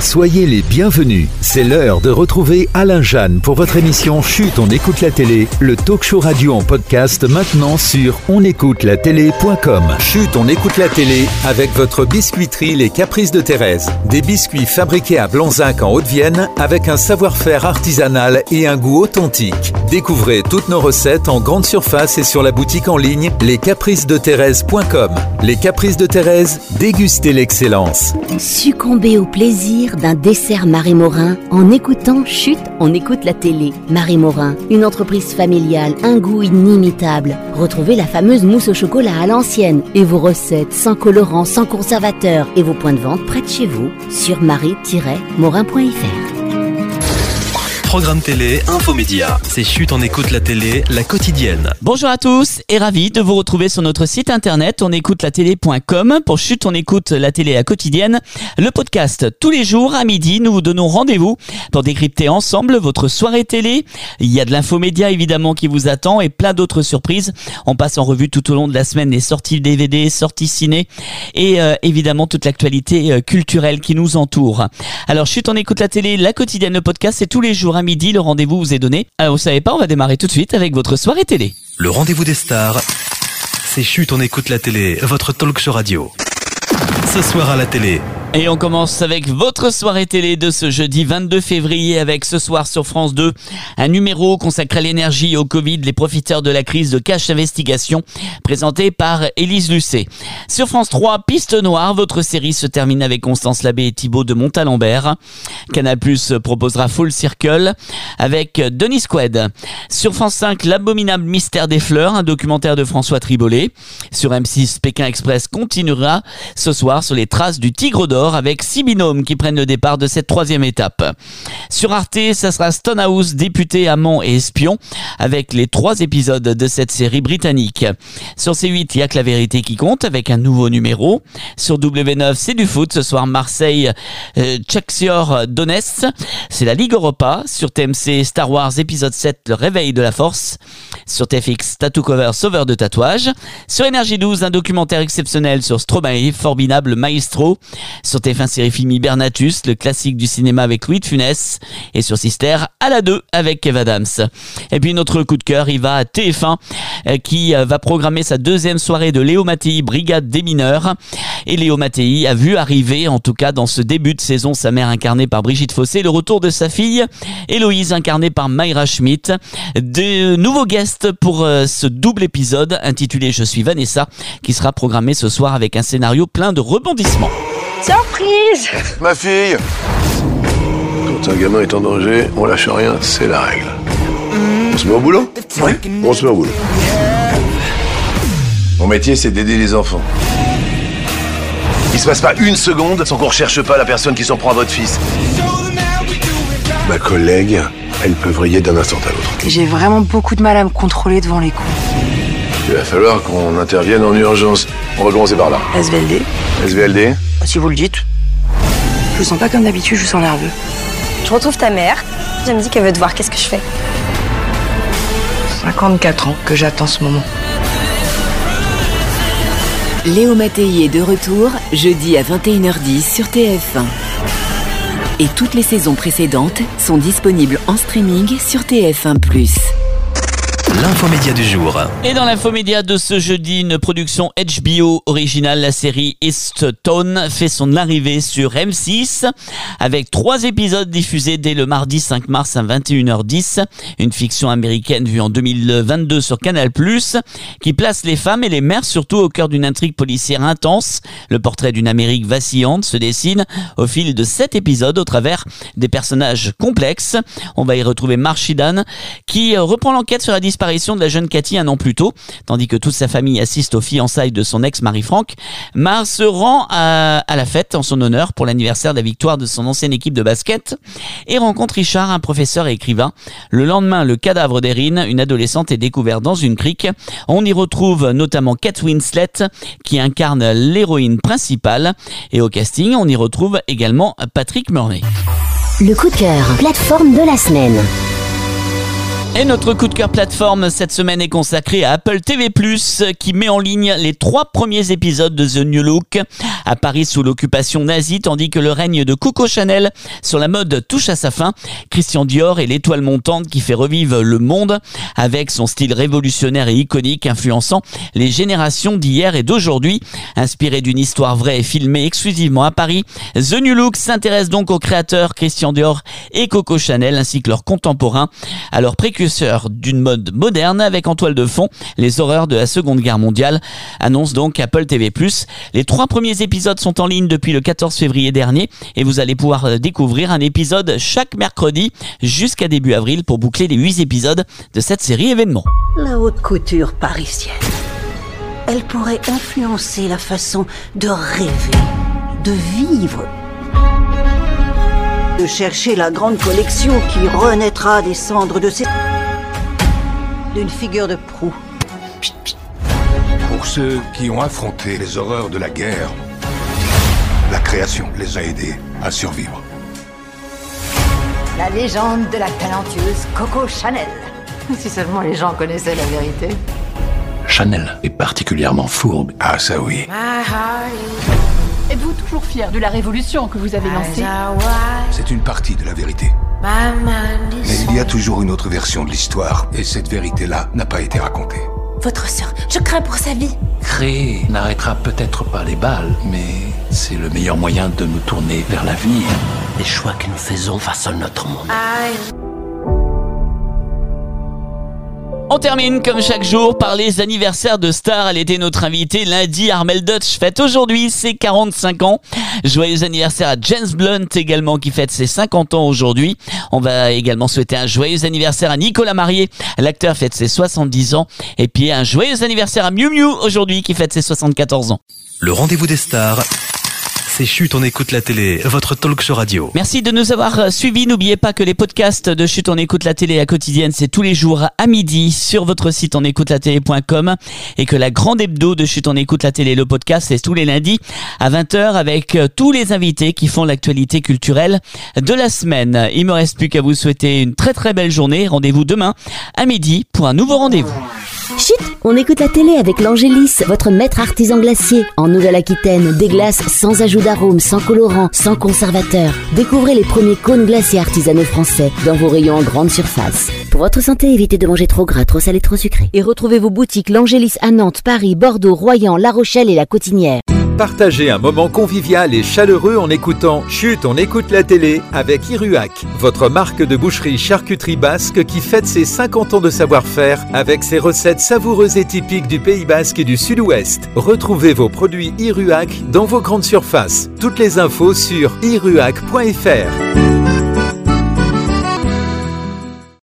Soyez les bienvenus. C'est l'heure de retrouver Alain Jeanne pour votre émission Chute, on écoute la télé, le talk show radio en podcast maintenant sur onécoutelatélé.com. Chute, on écoute la télé avec votre biscuiterie Les Caprices de Thérèse. Des biscuits fabriqués à Blanzac en Haute-Vienne avec un savoir-faire artisanal et un goût authentique. Découvrez toutes nos recettes en grande surface et sur la boutique en ligne lescapricesdethérèse.com. Les Caprices de Thérèse, dégustez l'excellence. Succomber au plaisir d'un dessert Marie Morin en écoutant Chute, on écoute la télé. Marie Morin, une entreprise familiale, un goût inimitable. Retrouvez la fameuse mousse au chocolat à l'ancienne et vos recettes sans colorant, sans conservateur et vos points de vente près de chez vous sur marie-morin.fr. Programme télé, infomédia. C'est chute on écoute la télé, la quotidienne. Bonjour à tous et ravi de vous retrouver sur notre site internet onécoutelatélé.com pour chute on écoute la télé à quotidienne. Le podcast tous les jours à midi, nous vous donnons rendez-vous pour décrypter ensemble votre soirée télé. Il y a de l'infomédia évidemment qui vous attend et plein d'autres surprises. On passe en revue tout au long de la semaine les sorties DVD, sorties ciné et euh, évidemment toute l'actualité euh, culturelle qui nous entoure. Alors chute on écoute la télé, la quotidienne, le podcast c'est tous les jours midi, le rendez-vous vous est donné. Alors vous savez pas, on va démarrer tout de suite avec votre soirée télé. Le rendez-vous des stars. C'est chute on écoute la télé, votre talk show radio. Ce soir à la télé, Et on commence avec votre soirée télé de ce jeudi 22 février avec ce soir sur France 2 un numéro consacré à l'énergie et au Covid, les profiteurs de la crise de Cash Investigation, présenté par Élise Lucet. Sur France 3, Piste Noire, votre série se termine avec Constance Labbé et Thibaut de Montalembert. Canal Plus proposera Full Circle avec Denis Quaid. Sur France 5, L'abominable mystère des fleurs, un documentaire de François Tribollet. Sur M6, Pékin Express continuera ce soir sur les traces du tigre d'or avec six binômes qui prennent le départ de cette troisième étape. Sur Arte, ça sera Stonehouse, député, amant et espion, avec les trois épisodes de cette série britannique. Sur C8, il y a que la vérité qui compte, avec un nouveau numéro. Sur W9, c'est du foot. Ce soir, Marseille, euh, Tchexior, Donetsk. C'est la Ligue Europa. Sur TMC, Star Wars épisode 7, le réveil de la force. Sur TFX, Tattoo Cover, sauveur de tatouage. Sur Énergie 12, un documentaire exceptionnel sur Stromae, formidable maestro. Sur TF1 série film Hibernatus, le classique du cinéma avec Louis de Funès. Et sur Sister, à la 2 avec Kev Adams. Et puis notre coup de cœur, il va à TF1 euh, qui euh, va programmer sa deuxième soirée de Léo Mattei, Brigade des mineurs. Et Léo Mattei a vu arriver, en tout cas dans ce début de saison, sa mère incarnée par Brigitte Fossé, le retour de sa fille, Héloïse incarnée par Mayra Schmidt. De nouveaux guests pour euh, ce double épisode intitulé Je suis Vanessa, qui sera programmé ce soir avec un scénario plein de rebondissements. Surprise Ma fille Quand un gamin est en danger, on lâche rien, c'est la règle. On se met au boulot Oui, on se met au boulot. Mon métier, c'est d'aider les enfants. Il se passe pas une seconde sans qu'on recherche pas la personne qui s'en prend à votre fils. Ma collègue, elle peut vriller d'un instant à l'autre. J'ai vraiment beaucoup de mal à me contrôler devant les coups. Il va falloir qu'on intervienne en urgence. On va commencer par là. SVLD SVLD Si vous le dites. Je vous sens pas comme d'habitude, je vous sens nerveux. Je retrouve ta mère. Elle me dit qu'elle veut te voir. Qu'est-ce que je fais 54 ans que j'attends ce moment. Léo Mattei est de retour jeudi à 21h10 sur TF1. Et toutes les saisons précédentes sont disponibles en streaming sur TF1+. L'infomédia du jour. Et dans l'infomédia de ce jeudi, une production HBO originale, la série East Tone fait son arrivée sur M6 avec trois épisodes diffusés dès le mardi 5 mars à 21h10. Une fiction américaine vue en 2022 sur Canal+, qui place les femmes et les mères surtout au cœur d'une intrigue policière intense. Le portrait d'une Amérique vacillante se dessine au fil de sept épisodes au travers des personnages complexes. On va y retrouver Marshidan qui reprend l'enquête sur la disparition de la jeune Cathy un an plus tôt, tandis que toute sa famille assiste aux fiançailles de son ex Marie-Franck. Mar se rend à, à la fête en son honneur pour l'anniversaire de la victoire de son ancienne équipe de basket et rencontre Richard, un professeur et écrivain. Le lendemain, le cadavre d'Erin, une adolescente, est découvert dans une crique. On y retrouve notamment Kate Winslet qui incarne l'héroïne principale et au casting, on y retrouve également Patrick Murnay. Le coup de cœur, plateforme de la semaine. Et notre coup de cœur plateforme cette semaine est consacré à Apple TV+, qui met en ligne les trois premiers épisodes de The New Look. À Paris sous l'occupation nazie, tandis que le règne de Coco Chanel sur la mode touche à sa fin. Christian Dior est l'étoile montante qui fait revivre le monde avec son style révolutionnaire et iconique influençant les générations d'hier et d'aujourd'hui. Inspiré d'une histoire vraie et filmée exclusivement à Paris, The New Look s'intéresse donc aux créateurs Christian Dior et Coco Chanel ainsi que leurs contemporains, alors précurseurs d'une mode moderne avec en toile de fond les horreurs de la Seconde Guerre mondiale, annonce donc Apple TV+. Les trois premiers épisodes sont en ligne depuis le 14 février dernier et vous allez pouvoir euh, découvrir un épisode chaque mercredi jusqu'à début avril pour boucler les huit épisodes de cette série événement. La haute couture parisienne. Elle pourrait influencer la façon de rêver, de vivre, de chercher la grande collection qui renaîtra des cendres de ses... d'une figure de proue. Pour ceux qui ont affronté les horreurs de la guerre, la création les a aidés à survivre. La légende de la talentueuse Coco Chanel. Si seulement les gens connaissaient la vérité. Chanel est particulièrement fourbe. Ah ça oui. Êtes-vous toujours fier de la révolution que vous avez lancée? C'est une partie de la vérité. Mais il y a toujours une autre version de l'histoire, et cette vérité-là n'a pas été racontée. Votre sœur, je crains pour sa vie. Créer n'arrêtera peut-être pas les balles, mais c'est le meilleur moyen de nous tourner vers l'avenir. Les choix que nous faisons façonnent notre monde. On termine comme chaque jour par les anniversaires de stars. Elle était notre invitée lundi. Armel Dutch fête aujourd'hui ses 45 ans. Joyeux anniversaire à James Blunt également qui fête ses 50 ans aujourd'hui. On va également souhaiter un joyeux anniversaire à Nicolas Marié. L'acteur fête ses 70 ans. Et puis un joyeux anniversaire à Miu Miu aujourd'hui qui fête ses 74 ans. Le rendez-vous des stars c'est Chut, on écoute la télé, votre talk show radio. Merci de nous avoir suivis. N'oubliez pas que les podcasts de Chut, on écoute la télé à quotidienne, c'est tous les jours à midi sur votre site on écoute la télé.com et que la grande hebdo de Chut, on écoute la télé, le podcast, c'est tous les lundis à 20h avec euh, tous les invités qui font l'actualité culturelle de la semaine. Il me reste plus qu'à vous souhaiter une très très belle journée. Rendez-vous demain à midi pour un nouveau rendez-vous. Chut, on écoute la télé avec l'Angélis, votre maître artisan glacier. En Nouvelle-Aquitaine, des glaces sans ajout d'arôme, sans colorant, sans conservateur. Découvrez les premiers cônes glacés artisanaux français dans vos rayons en grande surface. Pour votre santé, évitez de manger trop gras, trop salé, trop sucré. Et retrouvez vos boutiques l'Angélis à Nantes, Paris, Bordeaux, Royan, La Rochelle et La Cotinière. Partagez un moment convivial et chaleureux en écoutant Chut, on écoute la télé avec Iruac, votre marque de boucherie charcuterie basque qui fête ses 50 ans de savoir-faire avec ses recettes savoureuses et typiques du Pays basque et du Sud-Ouest. Retrouvez vos produits Iruac dans vos grandes surfaces. Toutes les infos sur iruac.fr.